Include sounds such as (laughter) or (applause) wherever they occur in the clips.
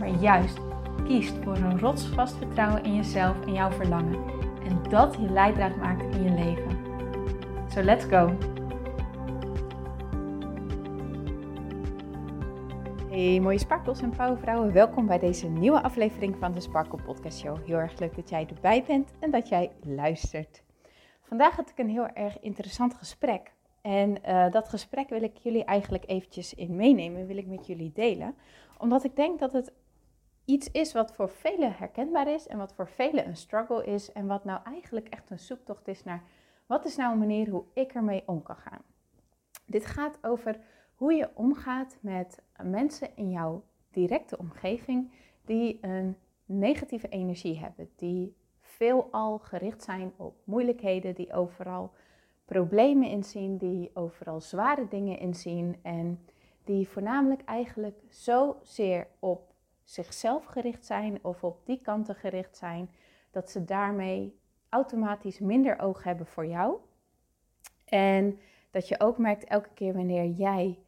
maar juist kiest voor een rotsvast vertrouwen in jezelf en jouw verlangen. En dat je leidraad maakt in je leven. So let's go! Hey mooie sparkels en powervrouwen, welkom bij deze nieuwe aflevering van de Sparkle Podcast Show. Heel erg leuk dat jij erbij bent en dat jij luistert. Vandaag had ik een heel erg interessant gesprek. En uh, dat gesprek wil ik jullie eigenlijk eventjes in meenemen, wil ik met jullie delen. Omdat ik denk dat het iets is wat voor velen herkenbaar is en wat voor velen een struggle is en wat nou eigenlijk echt een zoektocht is naar wat is nou een manier hoe ik ermee om kan gaan. Dit gaat over hoe je omgaat met mensen in jouw directe omgeving die een negatieve energie hebben, die veelal gericht zijn op moeilijkheden, die overal problemen inzien, die overal zware dingen inzien en die voornamelijk eigenlijk zozeer op zichzelf gericht zijn of op die kanten gericht zijn, dat ze daarmee automatisch minder oog hebben voor jou. En dat je ook merkt elke keer wanneer jij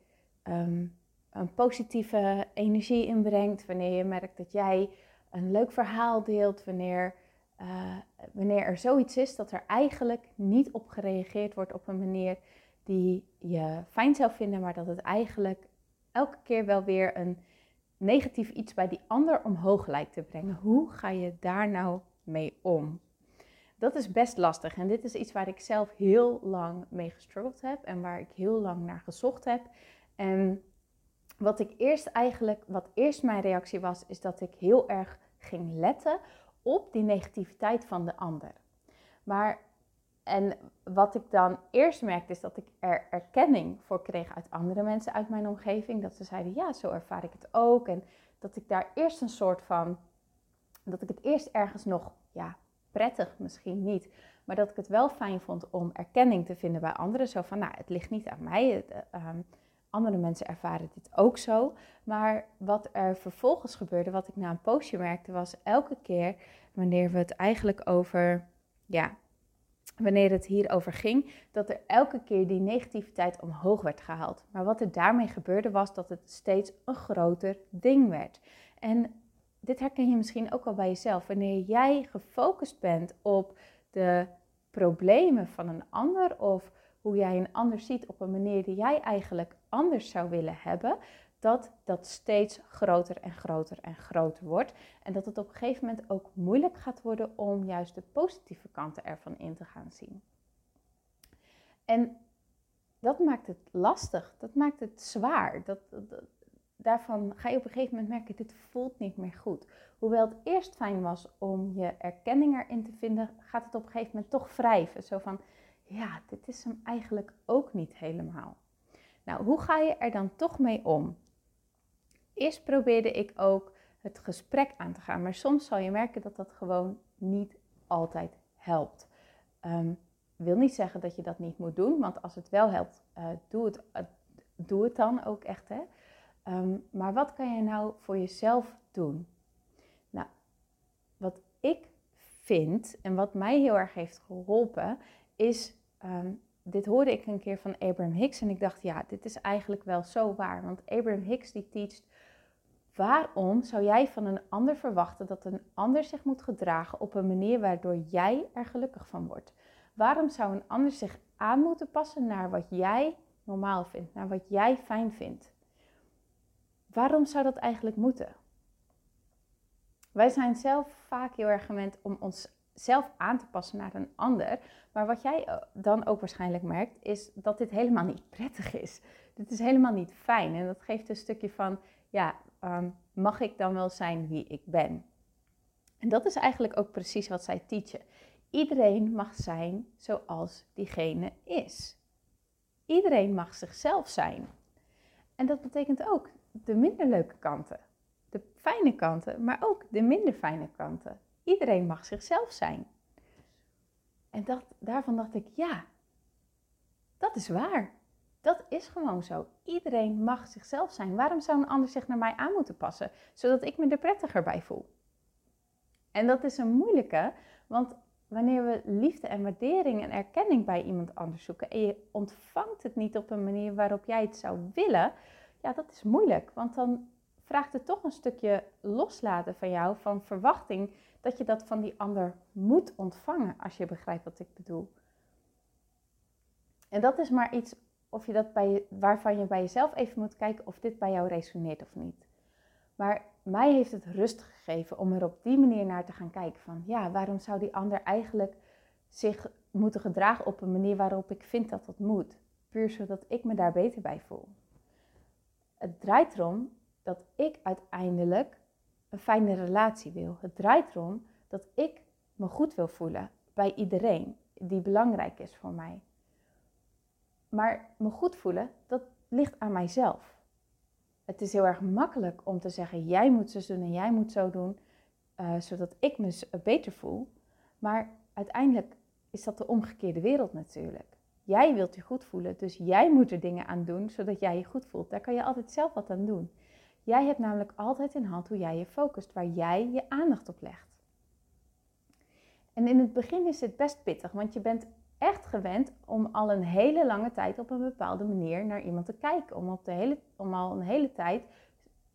ehm, een positieve energie inbrengt, wanneer je merkt dat jij een leuk verhaal deelt, wanneer, uh, wanneer er zoiets is dat er eigenlijk niet op gereageerd wordt op een manier die je fijn zou vinden, maar dat het eigenlijk elke keer wel weer een negatief iets bij die ander omhoog lijkt te brengen. Hoe ga je daar nou mee om? Dat is best lastig en dit is iets waar ik zelf heel lang mee gestruggeld heb en waar ik heel lang naar gezocht heb. En wat ik eerst eigenlijk, wat eerst mijn reactie was, is dat ik heel erg ging letten op die negativiteit van de ander. Maar en wat ik dan eerst merkte is dat ik er erkenning voor kreeg uit andere mensen uit mijn omgeving. Dat ze zeiden, ja, zo ervaar ik het ook. En dat ik daar eerst een soort van, dat ik het eerst ergens nog, ja, prettig misschien niet. Maar dat ik het wel fijn vond om erkenning te vinden bij anderen. Zo van, nou, het ligt niet aan mij. Ehm, andere mensen ervaren dit ook zo. Maar wat er vervolgens gebeurde, wat ik na een poosje merkte, was elke keer wanneer we het eigenlijk over, ja, wanneer het hierover ging, dat er elke keer die negativiteit omhoog werd gehaald. Maar wat er daarmee gebeurde was dat het steeds een groter ding werd. En dit herken je misschien ook al bij jezelf. Wanneer jij gefocust bent op de problemen van een ander of hoe jij een ander ziet op een manier die jij eigenlijk anders zou willen hebben, dat dat steeds groter en groter en groter wordt. En dat het op een gegeven moment ook moeilijk gaat worden om juist de positieve kanten ervan in te gaan zien. En dat maakt het lastig, dat maakt het zwaar. Dat, daarvan ga je op een gegeven moment merken, dit voelt niet meer goed. Hoewel het eerst fijn was om je erkenning erin te vinden, gaat het op een gegeven moment toch wrijven. Zo van, ja, dit is hem eigenlijk ook niet helemaal. Nou, hoe ga je er dan toch mee om? Eerst probeerde ik ook het gesprek aan te gaan, maar soms zal je merken dat dat gewoon niet altijd helpt. Um, wil niet zeggen dat je dat niet moet doen, want als het wel helpt, uh, doe, het, uh, doe het dan ook echt. Hè? Um, maar wat kan je nou voor jezelf doen? Nou, wat ik vind en wat mij heel erg heeft geholpen, is. Um, dit hoorde ik een keer van Abraham Hicks en ik dacht, ja, dit is eigenlijk wel zo waar. Want Abraham Hicks die teacht Waarom zou jij van een ander verwachten dat een ander zich moet gedragen op een manier waardoor jij er gelukkig van wordt? Waarom zou een ander zich aan moeten passen naar wat jij normaal vindt, naar wat jij fijn vindt? Waarom zou dat eigenlijk moeten? Wij zijn zelf vaak heel erg gewend om onszelf aan te passen naar een ander. Maar wat jij dan ook waarschijnlijk merkt, is dat dit helemaal niet prettig is. Dit is helemaal niet fijn. En dat geeft een stukje van, ja, Ehm, mag ik dan wel zijn wie ik ben? En dat is eigenlijk ook precies wat zij teachen. Iedereen mag zijn zoals diegene is. Iedereen mag zichzelf zijn. En dat betekent ook de minder leuke kanten. De fijne kanten, maar ook de minder fijne kanten. Iedereen mag zichzelf zijn. En dat, daarvan dacht ik, ja, dat is waar. Dat is gewoon zo. Iedereen mag zichzelf zijn. Waarom zou een ander zich naar mij aan moeten passen, zodat ik me er prettiger bij voel? En dat is een moeilijke, want wanneer we liefde en waardering en erkenning bij iemand anders zoeken en je ontvangt het niet op een manier waarop jij het zou willen, ja, dat is moeilijk. Want dan vraagt het toch een stukje loslaten van jou, van verwachting, dat je dat van die ander moet ontvangen, als je begrijpt wat ik bedoel. En dat is maar iets of je dat bij waarvan je bij jezelf even moet kijken of dit bij jou resoneert of niet. Maar mij heeft het rust gegeven om er op die manier naar te gaan kijken van ja, waarom zou die ander eigenlijk zich moeten gedragen op een manier waarop ik vind dat dat moet. Puur zodat ik me daar beter bij voel. Het draait erom dat ik uiteindelijk een fijne relatie wil. Het draait erom dat ik me goed wil voelen bij iedereen die belangrijk is voor mij. Maar me goed voelen, dat ligt aan mijzelf. Het is heel erg makkelijk om te zeggen: jij moet zo doen en jij moet zo doen, uh, zodat ik me beter voel. Maar uiteindelijk is dat de omgekeerde wereld natuurlijk. Jij wilt je goed voelen, dus jij moet er dingen aan doen zodat jij je goed voelt. Daar kan je altijd zelf wat aan doen. Jij hebt namelijk altijd in hand hoe jij je focust, waar jij je aandacht op legt. En in het begin is het best pittig, want je bent echt gewend om al een hele lange tijd op een bepaalde manier naar iemand te kijken. Om, op de hele, om al een hele tijd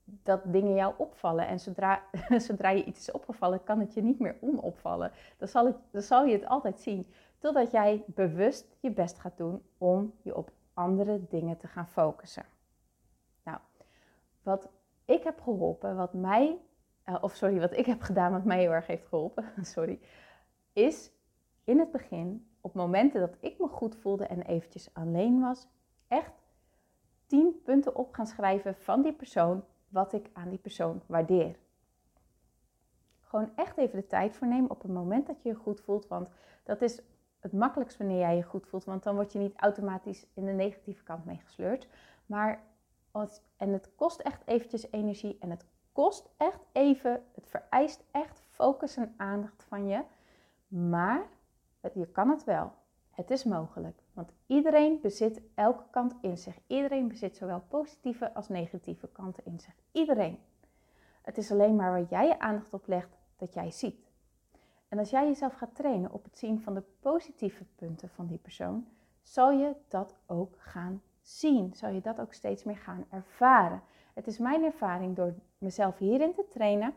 dat dingen jou opvallen. En zodra, (laughs) zodra je iets is opgevallen, kan het je niet meer onopvallen. Dan zal, het, dan zal je het altijd zien. Totdat jij bewust je best gaat doen om je op andere dingen te gaan focussen. Nou, wat ik heb geholpen, wat mij, uh, of sorry, wat ik heb gedaan, wat mij heel erg heeft geholpen, (laughs) sorry, is in het begin op momenten dat ik me goed voelde en eventjes alleen was, echt tien punten op gaan schrijven van die persoon, wat ik aan die persoon waardeer. Gewoon echt even de tijd voor nemen op het moment dat je je goed voelt, want dat is het makkelijkst wanneer jij je goed voelt, want dan word je niet automatisch in de negatieve kant meegesleurd. Maar en het kost echt eventjes energie en het kost echt even, het vereist echt focus en aandacht van je. Maar je kan het wel. Het is mogelijk. Want iedereen bezit elke kant in zich. Iedereen bezit zowel positieve als negatieve kanten in zich. Iedereen. Het is alleen maar waar jij je aandacht op legt dat jij ziet. En als jij jezelf gaat trainen op het zien van de positieve punten van die persoon, zal je dat ook gaan zien. Zal je dat ook steeds meer gaan ervaren. Het is mijn ervaring door mezelf hierin te trainen.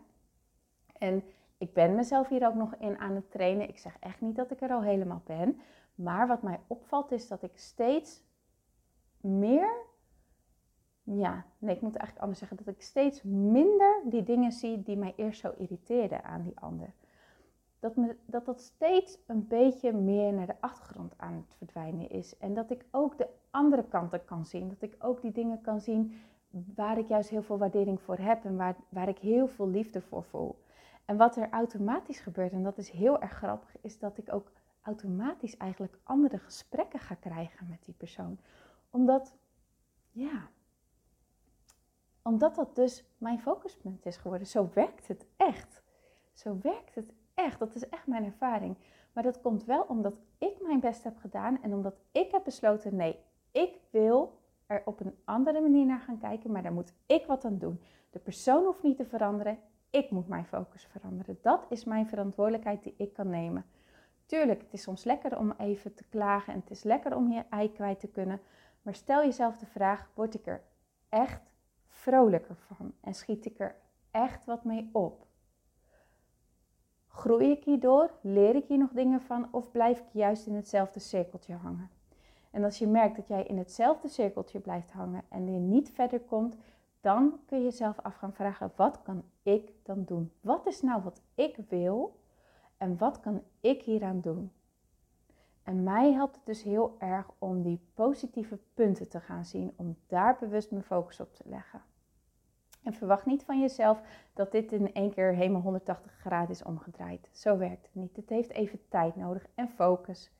En ik ben mezelf hier ook nog in aan het trainen. Ik zeg echt niet dat ik er al helemaal ben. Maar wat mij opvalt is dat ik steeds meer. Ja, nee, ik moet eigenlijk anders zeggen. Dat ik steeds minder die dingen zie die mij eerst zo irriteerden aan die ander. Dat, me, dat dat steeds een beetje meer naar de achtergrond aan het verdwijnen is. En dat ik ook de andere kanten kan zien. Dat ik ook die dingen kan zien waar ik juist heel veel waardering voor heb en waar, waar ik heel veel liefde voor voel. En wat er automatisch gebeurt, en dat is heel erg grappig, is dat ik ook automatisch eigenlijk andere gesprekken ga krijgen met die persoon. Omdat, ja, omdat dat dus mijn focuspunt is geworden. Zo werkt het echt. Zo werkt het echt. Dat is echt mijn ervaring. Maar dat komt wel omdat ik mijn best heb gedaan en omdat ik heb besloten: nee, ik wil er op een andere manier naar gaan kijken, maar daar moet ik wat aan doen. De persoon hoeft niet te veranderen. Ik moet mijn focus veranderen. Dat is mijn verantwoordelijkheid die ik kan nemen. Tuurlijk, het is soms lekker om even te klagen en het is lekker om je ei kwijt te kunnen. Maar stel jezelf de vraag: word ik er echt vrolijker van en schiet ik er echt wat mee op? Groei ik hierdoor? Leer ik hier nog dingen van? Of blijf ik juist in hetzelfde cirkeltje hangen? En als je merkt dat jij in hetzelfde cirkeltje blijft hangen en je niet verder komt, dan kun je jezelf af gaan vragen: wat kan ik dan doen? Wat is nou wat ik wil en wat kan ik hieraan doen? En mij helpt het dus heel erg om die positieve punten te gaan zien, om daar bewust mijn focus op te leggen. En verwacht niet van jezelf dat dit in één keer helemaal 180 graden is omgedraaid. Zo werkt het niet. Het heeft even tijd nodig en focus.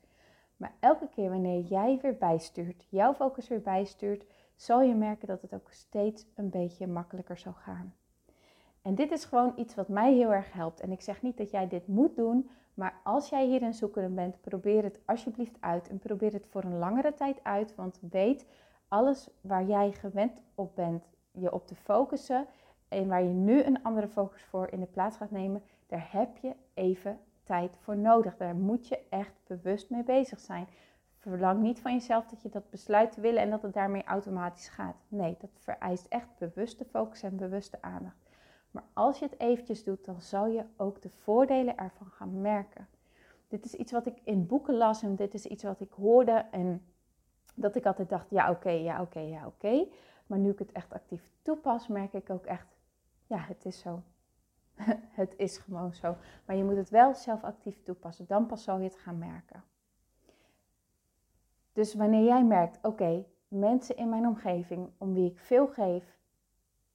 Maar elke keer wanneer jij weer bijstuurt, jouw focus weer bijstuurt, zal je merken dat het ook steeds een beetje makkelijker zal gaan. En dit is gewoon iets wat mij heel erg helpt. En ik zeg niet dat jij dit moet doen, maar als jij hierin zoekende bent, probeer het alsjeblieft uit. En probeer het voor een langere tijd uit. Want weet, alles waar jij gewend op bent, je op te focussen. En waar je nu een andere focus voor in de plaats gaat nemen, daar heb je even tijd voor nodig. Daar moet je echt bewust mee bezig zijn. Verlang niet van jezelf dat je dat besluit te willen en dat het daarmee automatisch gaat. Nee, dat vereist echt bewuste focus en bewuste aandacht. Maar als je het eventjes doet, dan zal je ook de voordelen ervan gaan merken. Dit is iets wat ik in boeken las en dit is iets wat ik hoorde en dat ik altijd dacht, ja oké, ja oké, ja oké. Maar nu ik het echt actief toepas, merk ik ook echt, ja het is zo. (laughs) het is gewoon zo. Maar je moet het wel zelf actief toepassen, dan pas zal je het gaan merken. Dus wanneer jij merkt, oké, mensen in mijn omgeving om wie ik veel geef,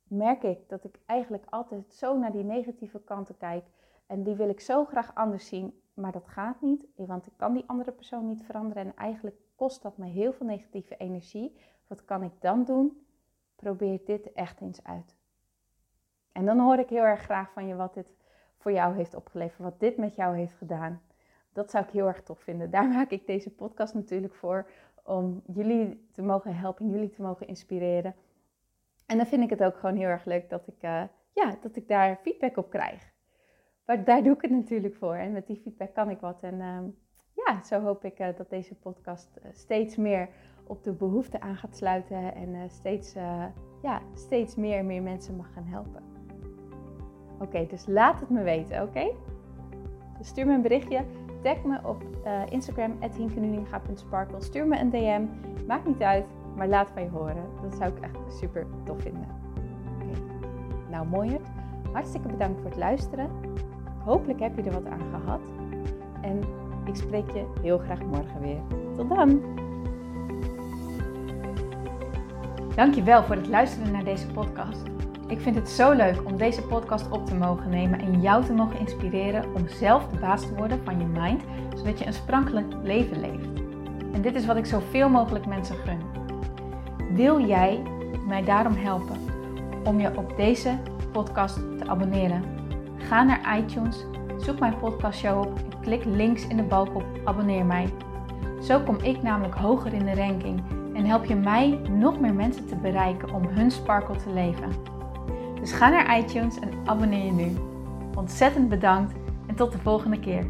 merk ik dat ik eigenlijk altijd zo naar die negatieve kanten kijk. En die wil ik zo graag anders zien, maar dat gaat niet, want ik kan die andere persoon niet veranderen. En eigenlijk kost dat me heel veel negatieve energie. Wat kan ik dan doen? Probeer dit echt eens uit. En dan hoor ik heel erg graag van je wat dit voor jou heeft opgeleverd, wat dit met jou heeft gedaan. Dat zou ik heel erg tof vinden. Daar (laughs) maak ik deze podcast natuurlijk voor, om jullie te mogen helpen, jullie te mogen inspireren. En dan vind ik het ook gewoon heel erg leuk dat ik, uh, ja, dat ik daar feedback op krijg. Maar daar doe ik het natuurlijk voor. En met die feedback kan ik wat. En uh, ja, zo hoop ik uh, dat deze podcast steeds meer op de behoefte aan gaat sluiten. En steeds, ja, steeds meer en meer mensen mag gaan helpen. Oké, dus laat het me weten, oké? Dus stuur me een berichtje. Tag me op Instagram, hinkenuninga.sparkle. Stuur me een DM. Maakt niet uit. Maar laat van je horen. Dat zou ik echt super tof vinden. Oké. Nou, mooi. Hartstikke bedankt voor het luisteren. Hopelijk heb je er wat aan gehad. En ik spreek je heel graag morgen weer. Tot dan! Dankjewel voor het luisteren naar deze podcast. Ik vind het zo leuk om deze podcast op te mogen nemen en jou te mogen inspireren om zelf de baas te worden van je mind, zodat je een sprankelijk leven leeft. En dit is wat ik zoveel mogelijk mensen gun. Wil jij mij daarom helpen om je op deze podcast te abonneren? Ga naar iTunes, zoek mijn podcastshow op en klik links in de balk op abonneer mij. Zo kom ik namelijk hoger in de ranking en help je mij nog meer mensen te bereiken om hun sparkle te leven. Dus ga naar iTunes en abonneer je nu. Ontzettend bedankt en tot de volgende keer.